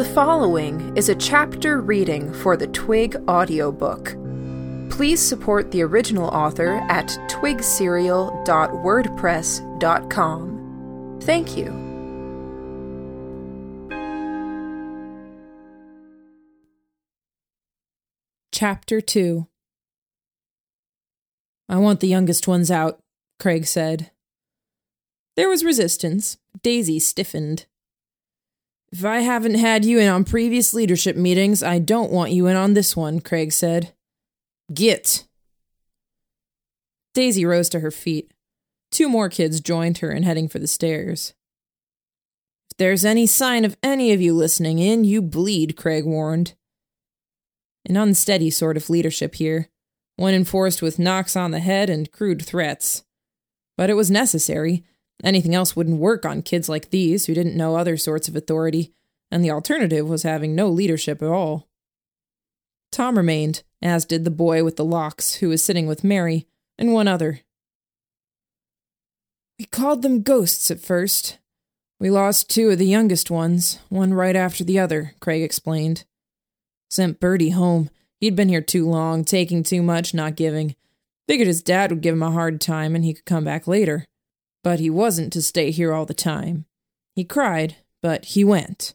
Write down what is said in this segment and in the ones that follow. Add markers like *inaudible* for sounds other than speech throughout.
The following is a chapter reading for the Twig audiobook. Please support the original author at twigserial.wordpress.com. Thank you. Chapter 2 I want the youngest ones out, Craig said. There was resistance. Daisy stiffened. If I haven't had you in on previous leadership meetings, I don't want you in on this one, Craig said. Git. Daisy rose to her feet. Two more kids joined her in heading for the stairs. If there's any sign of any of you listening in, you bleed, Craig warned. An unsteady sort of leadership here, one enforced with knocks on the head and crude threats. But it was necessary. Anything else wouldn't work on kids like these who didn't know other sorts of authority, and the alternative was having no leadership at all. Tom remained, as did the boy with the locks who was sitting with Mary and one other. We called them ghosts at first. We lost two of the youngest ones, one right after the other, Craig explained. Sent Bertie home. He'd been here too long, taking too much, not giving. Figured his dad would give him a hard time and he could come back later. But he wasn't to stay here all the time. He cried, but he went.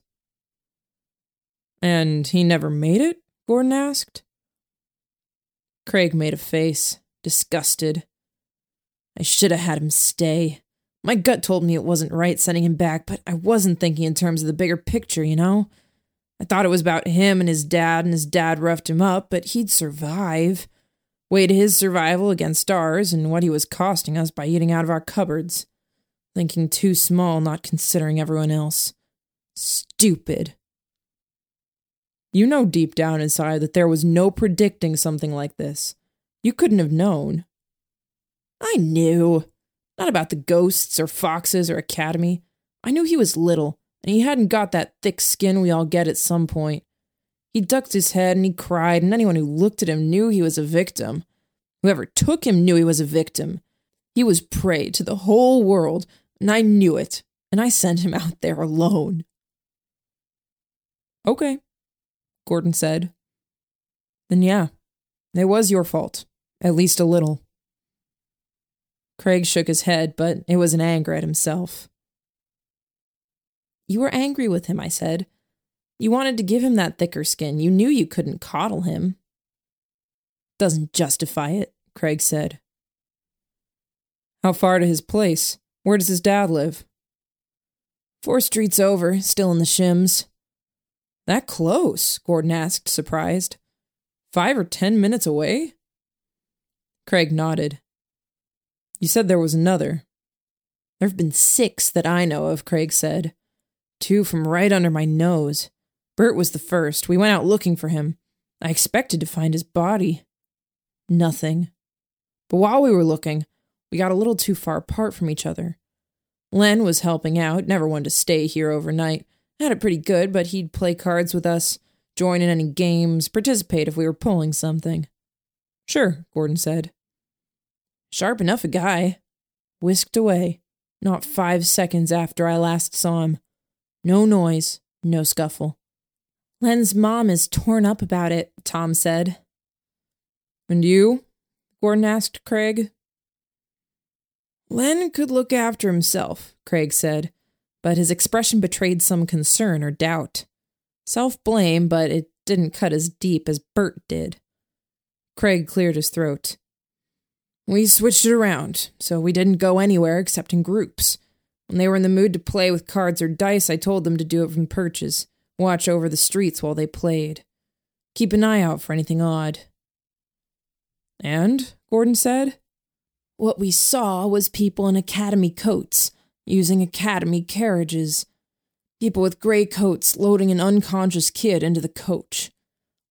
And he never made it? Gordon asked. Craig made a face, disgusted. I should have had him stay. My gut told me it wasn't right sending him back, but I wasn't thinking in terms of the bigger picture, you know? I thought it was about him and his dad, and his dad roughed him up, but he'd survive. Weighed his survival against ours and what he was costing us by eating out of our cupboards. Thinking too small, not considering everyone else. Stupid. You know deep down inside that there was no predicting something like this. You couldn't have known. I knew. Not about the ghosts or foxes or academy. I knew he was little, and he hadn't got that thick skin we all get at some point. He ducked his head and he cried, and anyone who looked at him knew he was a victim. Whoever took him knew he was a victim. He was prey to the whole world, and I knew it, and I sent him out there alone. Okay, Gordon said. Then yeah, it was your fault, at least a little. Craig shook his head, but it was an anger at himself. You were angry with him, I said. You wanted to give him that thicker skin. You knew you couldn't coddle him. Doesn't justify it, Craig said. How far to his place? Where does his dad live? Four streets over, still in the shims. That close? Gordon asked, surprised. Five or ten minutes away? Craig nodded. You said there was another. There have been six that I know of, Craig said. Two from right under my nose. Bert was the first. We went out looking for him. I expected to find his body. Nothing. But while we were looking, we got a little too far apart from each other. Len was helping out, never wanted to stay here overnight. Had it pretty good, but he'd play cards with us, join in any games, participate if we were pulling something. Sure, Gordon said. Sharp enough a guy. Whisked away, not five seconds after I last saw him. No noise, no scuffle. Len's mom is torn up about it, Tom said. And you? Gordon asked Craig. Len could look after himself, Craig said, but his expression betrayed some concern or doubt. Self blame, but it didn't cut as deep as Bert did. Craig cleared his throat. We switched it around, so we didn't go anywhere except in groups. When they were in the mood to play with cards or dice, I told them to do it from perches, watch over the streets while they played. Keep an eye out for anything odd. And? Gordon said. What we saw was people in academy coats, using academy carriages. People with gray coats loading an unconscious kid into the coach.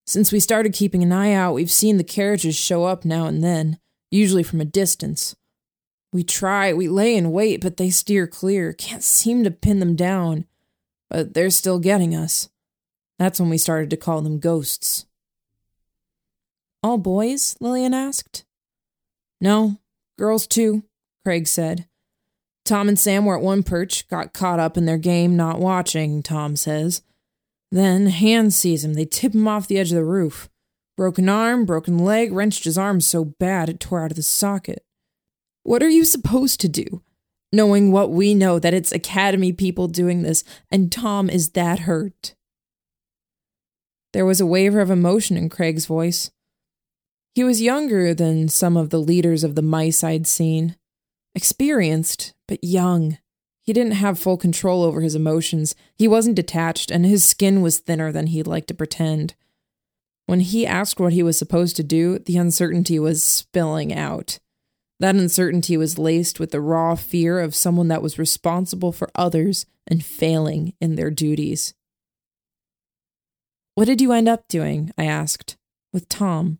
Since we started keeping an eye out, we've seen the carriages show up now and then, usually from a distance. We try, we lay in wait, but they steer clear. Can't seem to pin them down. But they're still getting us. That's when we started to call them ghosts. all boys? Lillian asked. No, girls too, Craig said. Tom and Sam were at one perch, got caught up in their game, not watching, Tom says. Then Hans sees him. They tip him off the edge of the roof. Broken arm, broken leg, wrenched his arm so bad it tore out of the socket. What are you supposed to do? Knowing what we know that it's Academy people doing this, and Tom is that hurt. There was a waver of emotion in Craig's voice. He was younger than some of the leaders of the mice I'd seen. Experienced, but young. He didn't have full control over his emotions. He wasn't detached, and his skin was thinner than he'd like to pretend. When he asked what he was supposed to do, the uncertainty was spilling out. That uncertainty was laced with the raw fear of someone that was responsible for others and failing in their duties. What did you end up doing? I asked. With Tom.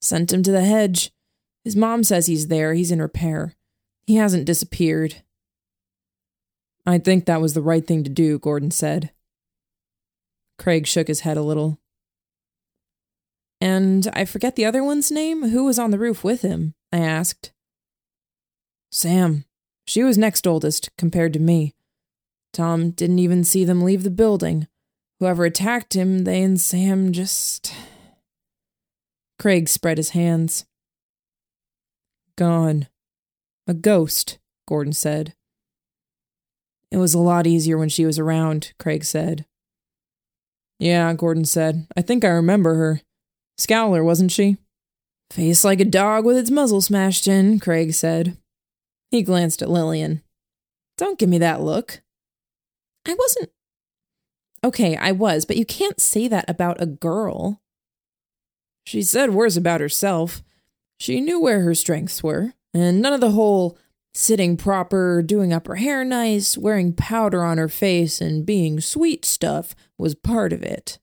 Sent him to the hedge. His mom says he's there. He's in repair. He hasn't disappeared. I think that was the right thing to do, Gordon said. Craig shook his head a little. And I forget the other one's name. Who was on the roof with him? I asked. Sam. She was next oldest, compared to me. Tom didn't even see them leave the building. Whoever attacked him, they and Sam just. Craig spread his hands. Gone. A ghost, Gordon said. It was a lot easier when she was around, Craig said. Yeah, Gordon said. I think I remember her. Scowler, wasn't she? Face like a dog with its muzzle smashed in, Craig said. He glanced at Lillian. Don't give me that look. I wasn't Okay, I was, but you can't say that about a girl. She said worse about herself. She knew where her strengths were, and none of the whole sitting proper, doing up her hair nice, wearing powder on her face, and being sweet stuff was part of it.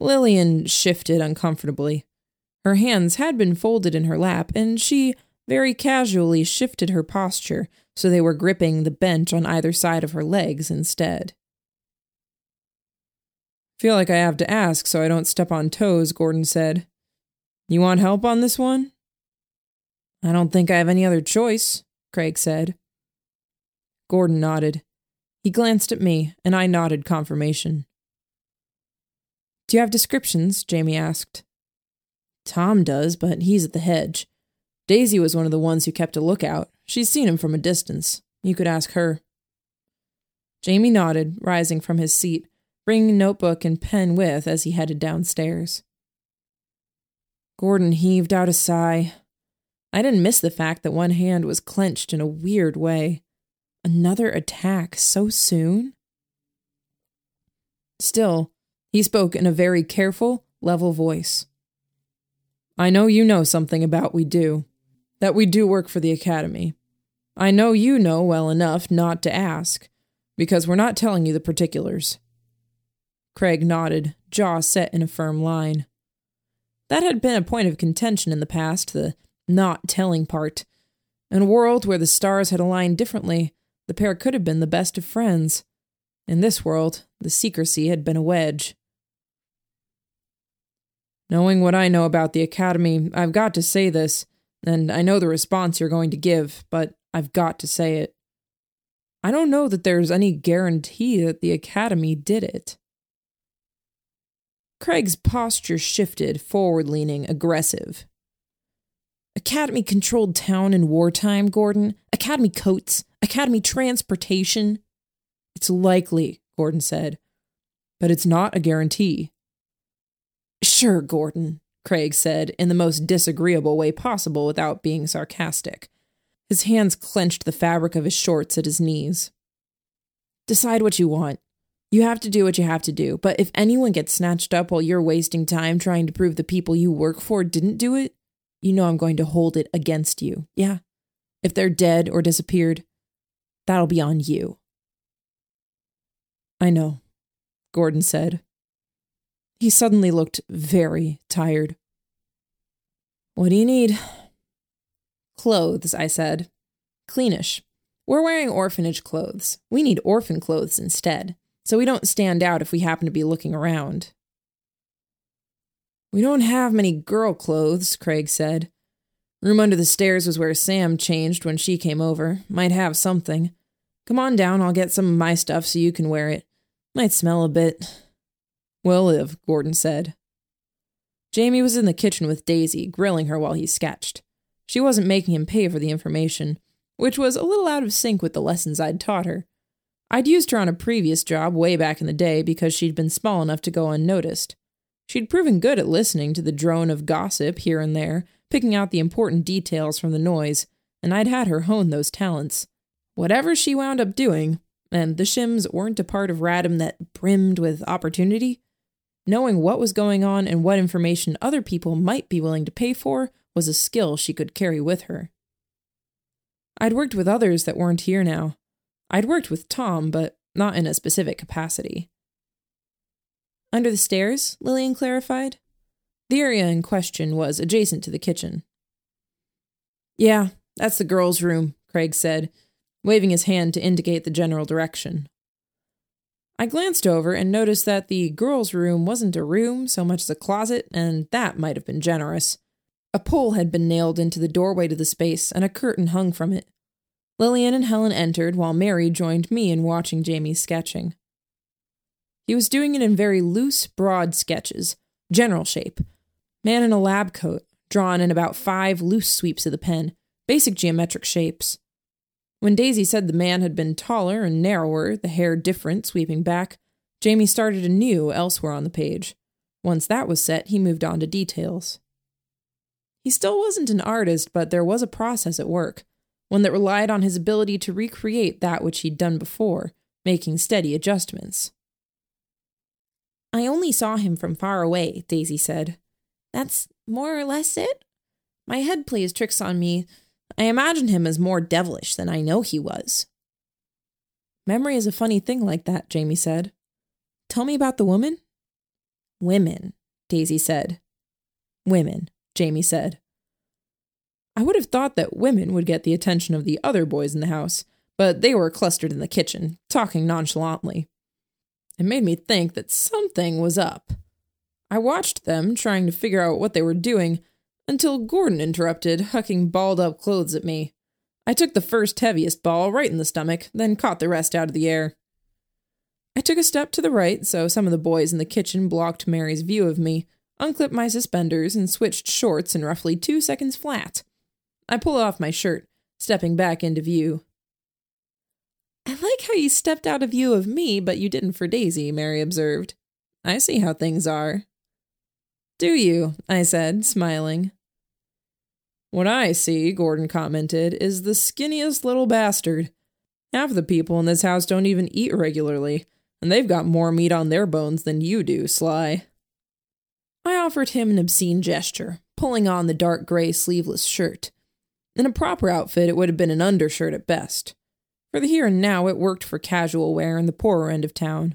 Lillian shifted uncomfortably. Her hands had been folded in her lap, and she very casually shifted her posture so they were gripping the bench on either side of her legs instead. Feel like I have to ask so I don't step on toes, Gordon said. You want help on this one? I don't think I have any other choice, Craig said. Gordon nodded. He glanced at me, and I nodded confirmation. Do you have descriptions? Jamie asked. Tom does, but he's at the hedge. Daisy was one of the ones who kept a lookout. She's seen him from a distance. You could ask her. Jamie nodded, rising from his seat bringing notebook and pen with as he headed downstairs. Gordon heaved out a sigh. I didn't miss the fact that one hand was clenched in a weird way. Another attack so soon? Still, he spoke in a very careful, level voice. I know you know something about we do, that we do work for the Academy. I know you know well enough not to ask, because we're not telling you the particulars. Craig nodded, jaw set in a firm line. That had been a point of contention in the past, the not telling part. In a world where the stars had aligned differently, the pair could have been the best of friends. In this world, the secrecy had been a wedge. Knowing what I know about the Academy, I've got to say this, and I know the response you're going to give, but I've got to say it. I don't know that there's any guarantee that the Academy did it. Craig's posture shifted, forward leaning, aggressive. Academy controlled town in wartime, Gordon. Academy coats, Academy transportation. It's likely, Gordon said, but it's not a guarantee. Sure, Gordon, Craig said in the most disagreeable way possible without being sarcastic. His hands clenched the fabric of his shorts at his knees. Decide what you want. You have to do what you have to do. But if anyone gets snatched up while you're wasting time trying to prove the people you work for didn't do it, you know I'm going to hold it against you. Yeah. If they're dead or disappeared, that'll be on you. I know, Gordon said. He suddenly looked very tired. What do you need? Clothes, I said. Cleanish. We're wearing orphanage clothes. We need orphan clothes instead so we don't stand out if we happen to be looking around. We don't have many girl clothes, Craig said. Room under the stairs was where Sam changed when she came over. Might have something. Come on down, I'll get some of my stuff so you can wear it. Might smell a bit. We'll live, Gordon said. Jamie was in the kitchen with Daisy, grilling her while he sketched. She wasn't making him pay for the information, which was a little out of sync with the lessons I'd taught her. I'd used her on a previous job way back in the day because she'd been small enough to go unnoticed. She'd proven good at listening to the drone of gossip here and there, picking out the important details from the noise, and I'd had her hone those talents. Whatever she wound up doing, and the shims weren't a part of Radham that brimmed with opportunity, knowing what was going on and what information other people might be willing to pay for was a skill she could carry with her. I'd worked with others that weren't here now. I'd worked with Tom, but not in a specific capacity. Under the stairs, Lillian clarified. The area in question was adjacent to the kitchen. Yeah, that's the girls' room, Craig said, waving his hand to indicate the general direction. I glanced over and noticed that the girls' room wasn't a room so much as a closet, and that might have been generous. A pole had been nailed into the doorway to the space, and a curtain hung from it. Lillian and Helen entered, while Mary joined me in watching Jamie's sketching. He was doing it in very loose, broad sketches, general shape. Man in a lab coat, drawn in about five loose sweeps of the pen, basic geometric shapes. When Daisy said the man had been taller and narrower, the hair different, sweeping back, Jamie started anew elsewhere on the page. Once that was set, he moved on to details. He still wasn't an artist, but there was a process at work, one that relied on his ability to recreate that which he'd done before, making steady adjustments. I only saw him from far away, Daisy said. That's more or less it? My head plays tricks on me. I imagine him as more devilish than I know he was. Memory is a funny thing like that, Jamie said. Tell me about the woman? Women, Daisy said. Women, Jamie said. I would have thought that women would get the attention of the other boys in the house, but they were clustered in the kitchen, talking nonchalantly. It made me think that something was up. I watched them, trying to figure out what they were doing, until Gordon interrupted, hucking balled up clothes at me. I took the first heaviest ball right in the stomach, then caught the rest out of the air. I took a step to the right so some of the boys in the kitchen blocked Mary's view of me, unclipped my suspenders, and switched shorts in roughly two seconds flat. I pulled off my shirt, stepping back into view. I like how you stepped out of view of me, but you didn't for Daisy, Mary observed. I see how things are. Do you? I said, smiling. What I see, Gordon commented, is the skinniest little bastard. Half the people in this house don't even eat regularly, and they've got more meat on their bones than you do, Sy. I offered him an obscene gesture, pulling on the dark gray sleeveless shirt. In a proper outfit, it would have been an undershirt at best. For the here and now, it worked for casual wear in the poorer end of town.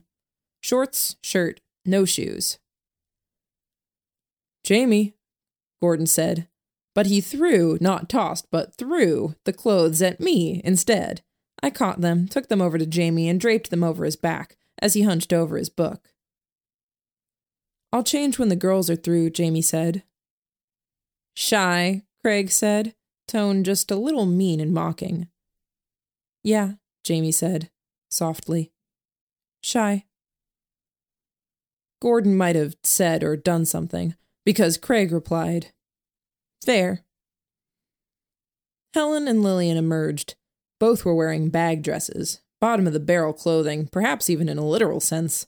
Shorts, shirt, no shoes. Jamie, Gordon said, but he threw, not tossed, but threw the clothes at me instead. I caught them, took them over to Jamie, and draped them over his back as he hunched over his book. I'll change when the girls are through, Jamie said. Shy, Craig said, tone just a little mean and mocking. Yeah, Jamie said, softly. Shy. Gordon might have said or done something, because Craig replied, Fair. Helen and Lillian emerged. Both were wearing bag dresses, bottom of the barrel clothing, perhaps even in a literal sense.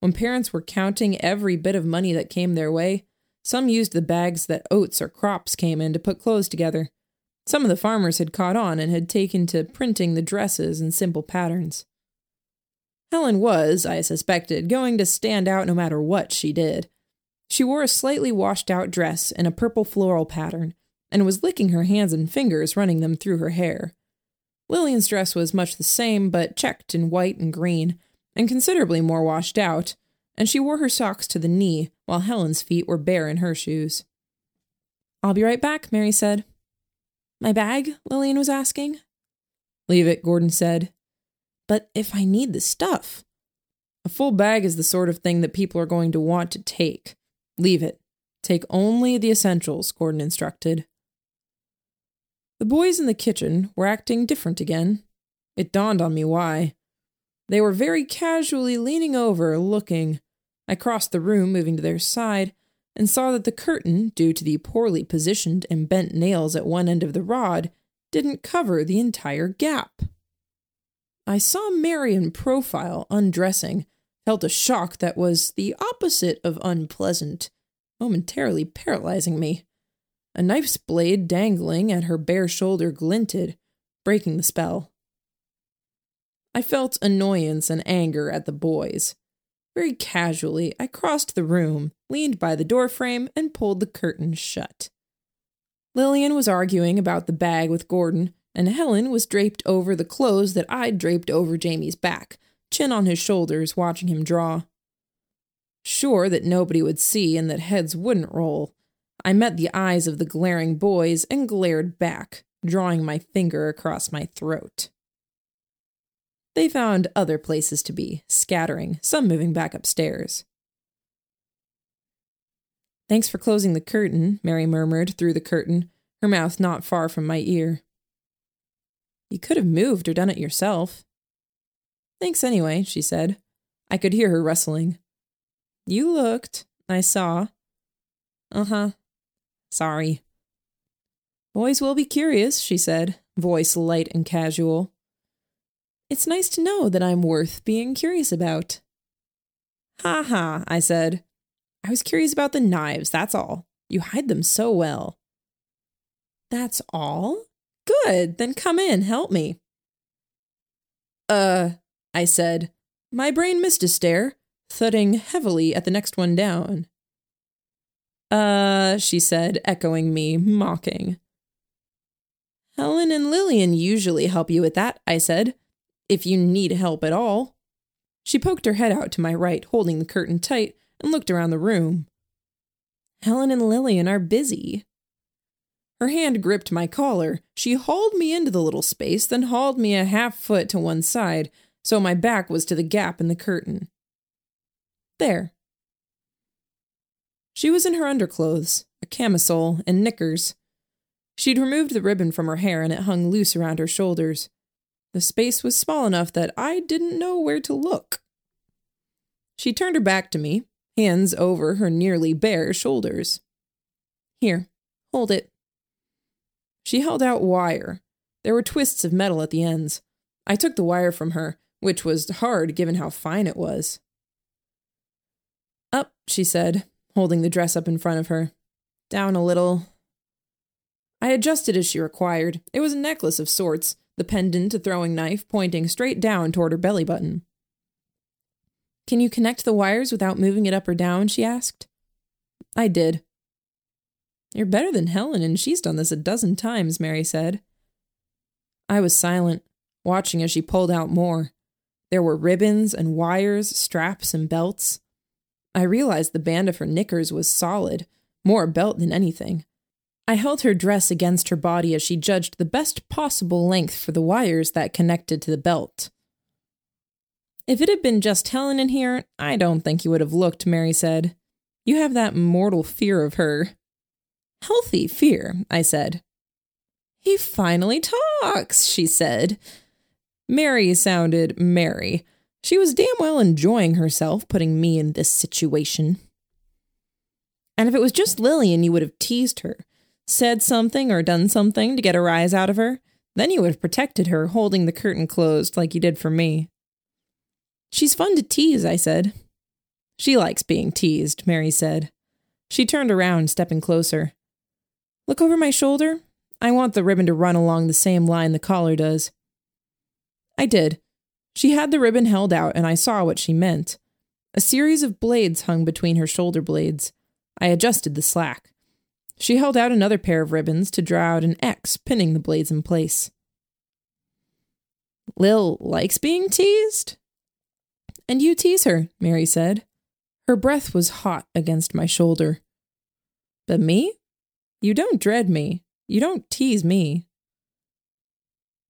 When parents were counting every bit of money that came their way, some used the bags that oats or crops came in to put clothes together. Some of the farmers had caught on and had taken to printing the dresses in simple patterns. Helen was, I suspected, going to stand out no matter what she did. She wore a slightly washed out dress in a purple floral pattern and was licking her hands and fingers, running them through her hair. Lillian's dress was much the same, but checked in white and green, and considerably more washed out, and she wore her socks to the knee, while Helen's feet were bare in her shoes. I'll be right back, Mary said. My bag? Lillian was asking. Leave it, Gordon said. But if I need the stuff. A full bag is the sort of thing that people are going to want to take. Leave it. Take only the essentials, Gordon instructed. The boys in the kitchen were acting different again. It dawned on me why. They were very casually leaning over, looking. I crossed the room, moving to their side, and saw that the curtain, due to the poorly positioned and bent nails at one end of the rod, didn't cover the entire gap. I saw Mary in profile, undressing, felt a shock that was the opposite of unpleasant, momentarily paralyzing me. A knife's blade dangling at her bare shoulder glinted, breaking the spell. I felt annoyance and anger at the boys. Very casually, I crossed the room, leaned by the doorframe, and pulled the curtain shut. Lillian was arguing about the bag with Gordon, and Helen was draped over the clothes that I'd draped over Jamie's back, chin on his shoulders, watching him draw. Sure that nobody would see and that heads wouldn't roll, I met the eyes of the glaring boys and glared back, drawing my finger across my throat. They found other places to be, scattering, some moving back upstairs. Thanks for closing the curtain, Mary murmured through the curtain, her mouth not far from my ear. You could have moved or done it yourself. Thanks anyway, she said. I could hear her rustling. You looked. I saw. Uh huh. Sorry. Boys will be curious, she said, voice light and casual. It's nice to know that I'm worth being curious about. Ha ha, I said. I was curious about the knives, that's all. You hide them so well. That's all? Good, then come in, help me. Uh, I said. My brain missed a stair, thudding heavily at the next one down. Uh, she said, echoing me, mocking. Helen and Lillian usually help you with that, I said, if you need help at all. She poked her head out to my right, holding the curtain tight, and looked around the room. Helen and Lillian are busy. Her hand gripped my collar. She hauled me into the little space, then hauled me a half foot to one side, so my back was to the gap in the curtain. There. She was in her underclothes, a camisole, and knickers. She'd removed the ribbon from her hair and it hung loose around her shoulders. The space was small enough that I didn't know where to look. She turned her back to me, hands over her nearly bare shoulders. Here, hold it. She held out wire. There were twists of metal at the ends. I took the wire from her, which was hard given how fine it was. Up, she said, holding the dress up in front of her. Down a little. I adjusted as she required. It was a necklace of sorts, the pendant a throwing knife pointing straight down toward her belly button. Can you connect the wires without moving it up or down? she asked. I did. You're better than Helen, and she's done this a dozen times, Mary said. I was silent, watching as she pulled out more. There were ribbons and wires, straps and belts. I realized the band of her knickers was solid, more belt than anything. I held her dress against her body as she judged the best possible length for the wires that connected to the belt. If it had been just Helen in here, I don't think you would have looked, Mary said. You have that mortal fear of her. Healthy fear, I said. He finally talks, she said. Mary sounded merry. She was damn well enjoying herself putting me in this situation. And if it was just Lillian, you would have teased her, said something or done something to get a rise out of her. Then you would have protected her, holding the curtain closed like you did for me. She's fun to tease, I said. She likes being teased, Mary said. She turned around, stepping closer. Look over my shoulder. I want the ribbon to run along the same line the collar does. I did, she had the ribbon held out, and I saw what she meant. A series of blades hung between her shoulder blades. I adjusted the slack. She held out another pair of ribbons to draw out an X, pinning the blades in place. Lil likes being teased? And you tease her, Mary said. Her breath was hot against my shoulder. But me? You don't dread me. You don't tease me.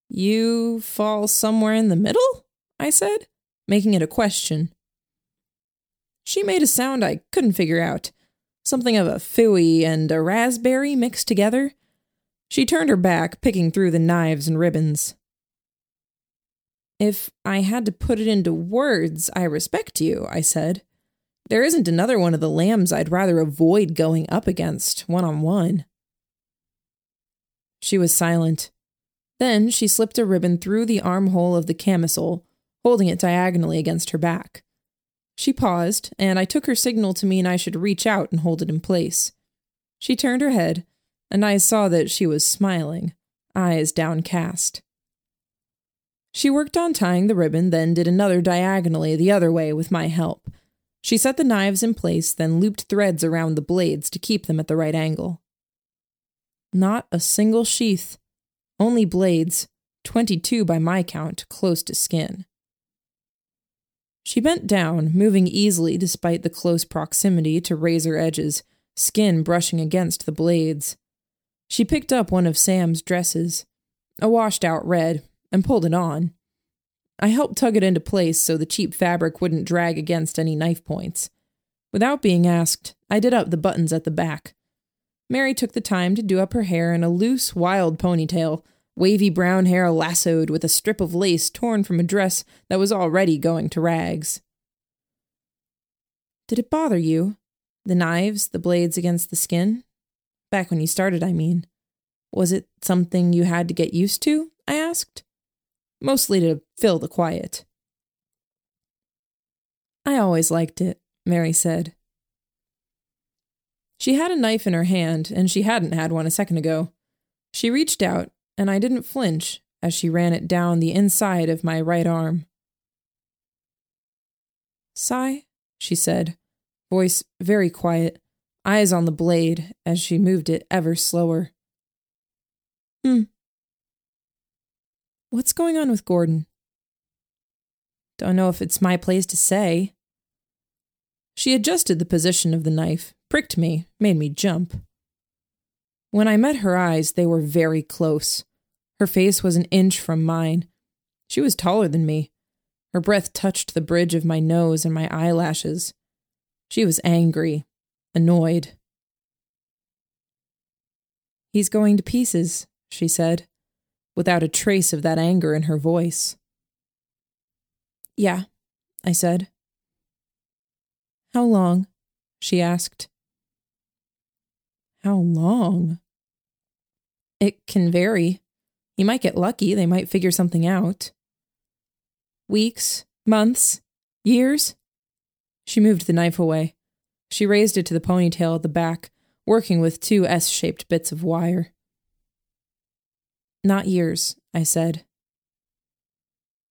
You fall somewhere in the middle? I said, making it a question. She made a sound I couldn't figure out. something of a phooey and a raspberry mixed together. She turned her back, picking through the knives and ribbons. If I had to put it into words, I respect you, I said. There isn't another one of the lambs I'd rather avoid going up against, one on one. She was silent. Then she slipped a ribbon through the armhole of the camisole, holding it diagonally against her back. She paused, and I took her signal to mean I should reach out and hold it in place. She turned her head, and I saw that she was smiling, eyes downcast. She worked on tying the ribbon, then did another diagonally the other way with my help. She set the knives in place, then looped threads around the blades to keep them at the right angle. Not a single sheath, only blades, 22 by my count, close to skin. She bent down, moving easily despite the close proximity to razor edges, skin brushing against the blades. She picked up one of Sam's dresses, a washed out red, and pulled it on. I helped tug it into place so the cheap fabric wouldn't drag against any knife points. Without being asked, I did up the buttons at the back. Mary took the time to do up her hair in a loose, wild ponytail, wavy brown hair lassoed with a strip of lace torn from a dress that was already going to rags. Did it bother you? The knives, the blades against the skin? Back when you started, I mean. Was it something you had to get used to? I asked mostly to fill the quiet. I always liked it, Mary said. She had a knife in her hand, and she hadn't had one a second ago. She reached out, and I didn't flinch as she ran it down the inside of my right arm. Sy, she said, voice very quiet, eyes on the blade as she moved it ever slower. Hmm, What's going on with Gordon? Don't know if it's my place to say. She adjusted the position of the knife, pricked me, made me jump. When I met her eyes, they were very close. Her face was an inch from mine. She was taller than me. Her breath touched the bridge of my nose and my eyelashes. She was angry, annoyed. He's going to pieces, she said without a trace of that anger in her voice. Yeah, I said. How long? she asked. How long? It can vary. You might get lucky, they might figure something out. Weeks, months, years? She moved the knife away. She raised it to the ponytail at the back, working with two S shaped bits of wire. Not years, I said.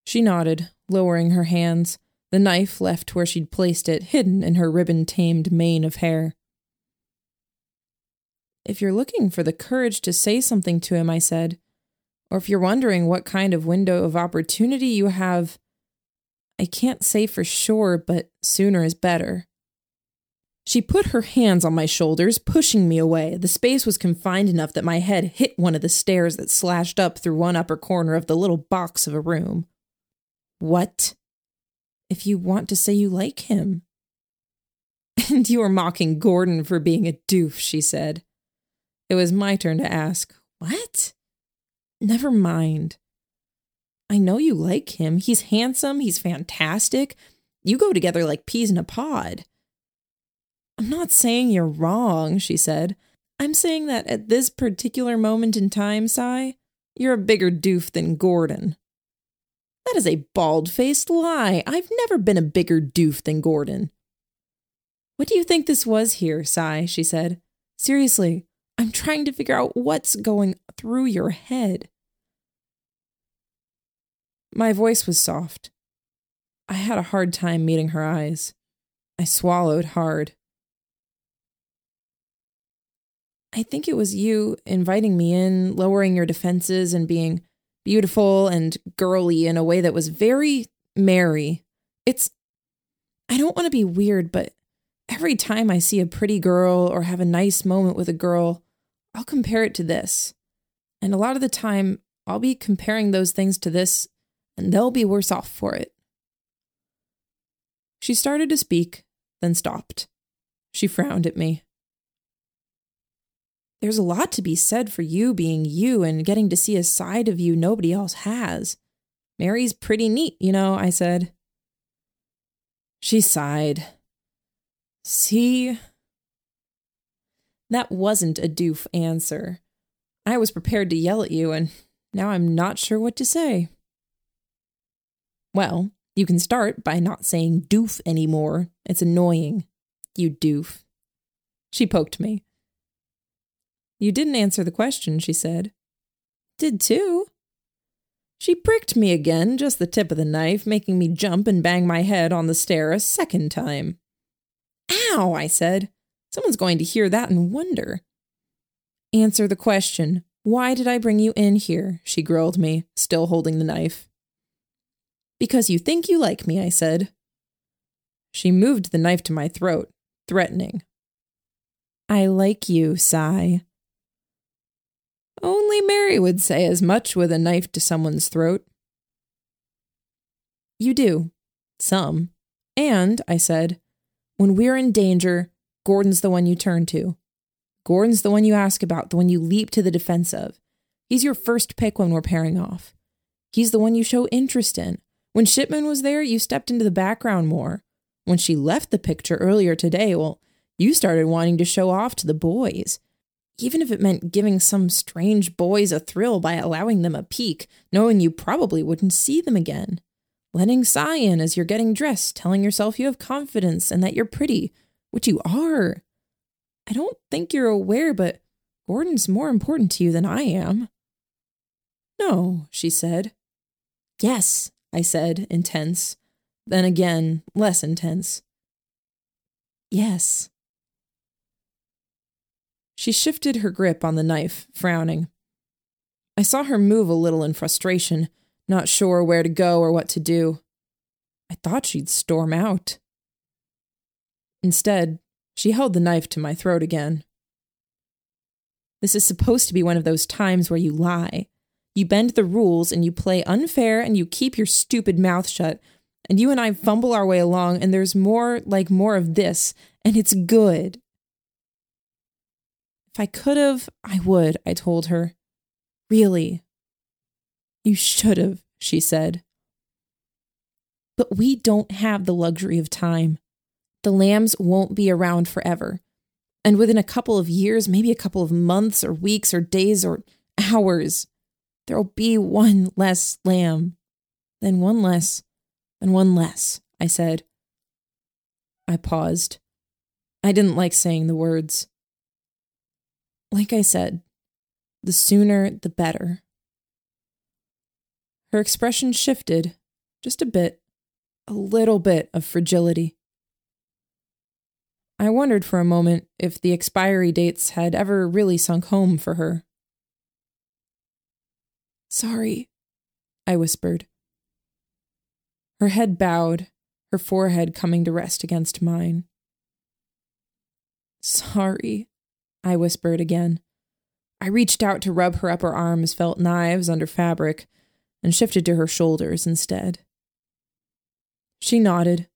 She nodded, lowering her hands, the knife left where she'd placed it, hidden in her ribbon tamed mane of hair. If you're looking for the courage to say something to him, I said, or if you're wondering what kind of window of opportunity you have, I can't say for sure, but sooner is better. She put her hands on my shoulders, pushing me away. The space was confined enough that my head hit one of the stairs that slashed up through one upper corner of the little box of a room. What? If you want to say you like him. *laughs* And you are mocking Gordon for being a doof, she said. It was my turn to ask, What? Never mind. I know you like him. He's handsome, he's fantastic. You go together like peas in a pod. I'm not saying you're wrong, she said. I'm saying that at this particular moment in time, Sy, you're a bigger doof than Gordon. That is a bald faced lie. I've never been a bigger doof than Gordon. What do you think this was here, Sy? she said. Seriously, I'm trying to figure out what's going through your head. My voice was soft. I had a hard time meeting her eyes. I swallowed hard. I think it was you inviting me in, lowering your defenses, and being beautiful and girly in a way that was very Mary. It's, I don't want to be weird, but every time I see a pretty girl or have a nice moment with a girl, I'll compare it to this. And a lot of the time, I'll be comparing those things to this, and they'll be worse off for it. She started to speak, then stopped. She frowned at me. There's a lot to be said for you being you and getting to see a side of you nobody else has. Mary's pretty neat, you know, I said. She sighed. See? That wasn't a doof answer. I was prepared to yell at you, and now I'm not sure what to say. Well, you can start by not saying doof anymore. It's annoying. You doof. She poked me. You didn't answer the question, she said. Did too. She pricked me again, just the tip of the knife, making me jump and bang my head on the stair a second time. Ow, I said. Someone's going to hear that and wonder. Answer the question. Why did I bring you in here? She grilled me, still holding the knife. Because you think you like me, I said. She moved the knife to my throat, threatening. I like you, Sy. Only Mary would say as much with a knife to someone's throat. You do. Some. And, I said, when we're in danger, Gordon's the one you turn to. Gordon's the one you ask about, the one you leap to the defense of. He's your first pick when we're pairing off. He's the one you show interest in. When Shipman was there, you stepped into the background more. When she left the picture earlier today, well, you started wanting to show off to the boys even if it meant giving some strange boys a thrill by allowing them a peek, knowing you probably wouldn't see them again. Letting Sy in as you're getting dressed, telling yourself you have confidence and that you're pretty, which you are. I don't think you're aware, but Gordon's more important to you than I am. No, she said. Yes, I said, intense. Then again, less intense. Yes. She shifted her grip on the knife, frowning. I saw her move a little in frustration, not sure where to go or what to do. I thought she'd storm out. Instead, she held the knife to my throat again. This is supposed to be one of those times where you lie. You bend the rules and you play unfair and you keep your stupid mouth shut. And you and I fumble our way along, and there's more like more of this, and it's good. If I could have, I would, I told her. Really? You should have, she said. But we don't have the luxury of time. The lambs won't be around forever. And within a couple of years, maybe a couple of months or weeks or days or hours, there'll be one less lamb. Then one less, then one less, I said. I paused. I didn't like saying the words. Like I said, the sooner the better. Her expression shifted just a bit, a little bit of fragility. I wondered for a moment if the expiry dates had ever really sunk home for her. Sorry, I whispered. Her head bowed, her forehead coming to rest against mine. Sorry, I whispered again. I reached out to rub her upper arms, felt knives under fabric, and shifted to her shoulders instead. She nodded,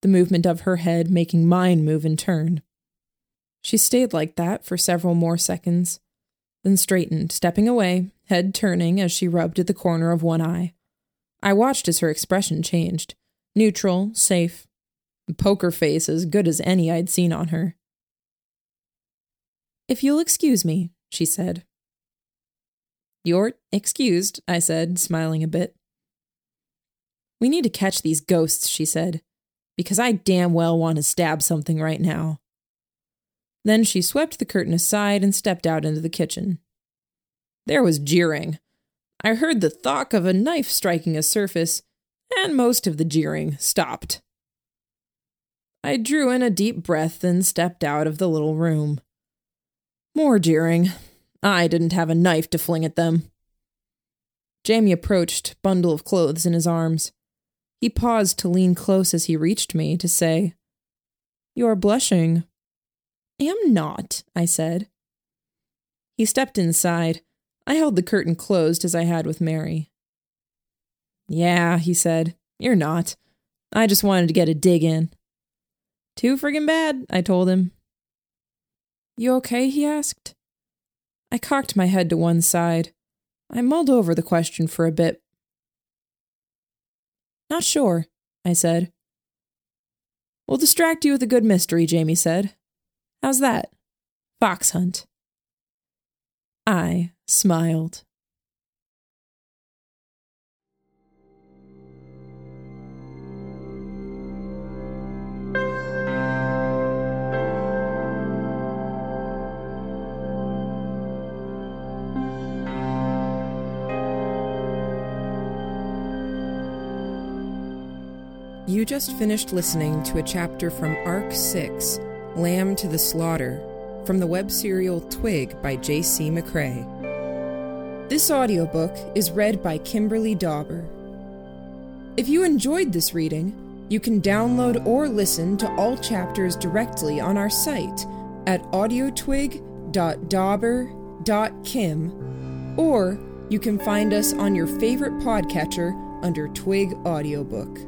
the movement of her head making mine move in turn. She stayed like that for several more seconds, then straightened, stepping away, head turning as she rubbed at the corner of one eye. I watched as her expression changed neutral, safe, poker face as good as any I'd seen on her. If you'll excuse me, she said. You're excused, I said, smiling a bit. We need to catch these ghosts, she said, because I damn well want to stab something right now. Then she swept the curtain aside and stepped out into the kitchen. There was jeering. I heard the thock of a knife striking a surface, and most of the jeering stopped. I drew in a deep breath and stepped out of the little room. More jeering. I didn't have a knife to fling at them. Jamie approached, bundle of clothes in his arms. He paused to lean close as he reached me to say, You are blushing. Am not, I said. He stepped inside. I held the curtain closed as I had with Mary. Yeah, he said, You're not. I just wanted to get a dig in. Too friggin' bad, I told him. You okay? he asked. I cocked my head to one side. I mulled over the question for a bit. Not sure, I said. We'll distract you with a good mystery, Jamie said. How's that? Fox hunt. I smiled. You just finished listening to a chapter from Arc 6, Lamb to the Slaughter, from the web serial Twig by J.C. McCrae. This audiobook is read by Kimberly Dauber. If you enjoyed this reading, you can download or listen to all chapters directly on our site at audiotwig.dauber.kim, or you can find us on your favorite podcatcher under Twig Audiobook.